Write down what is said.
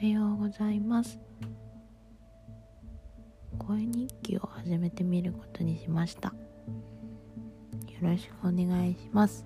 はようございます。声日記を始めてみることにしました。よろしくお願いします。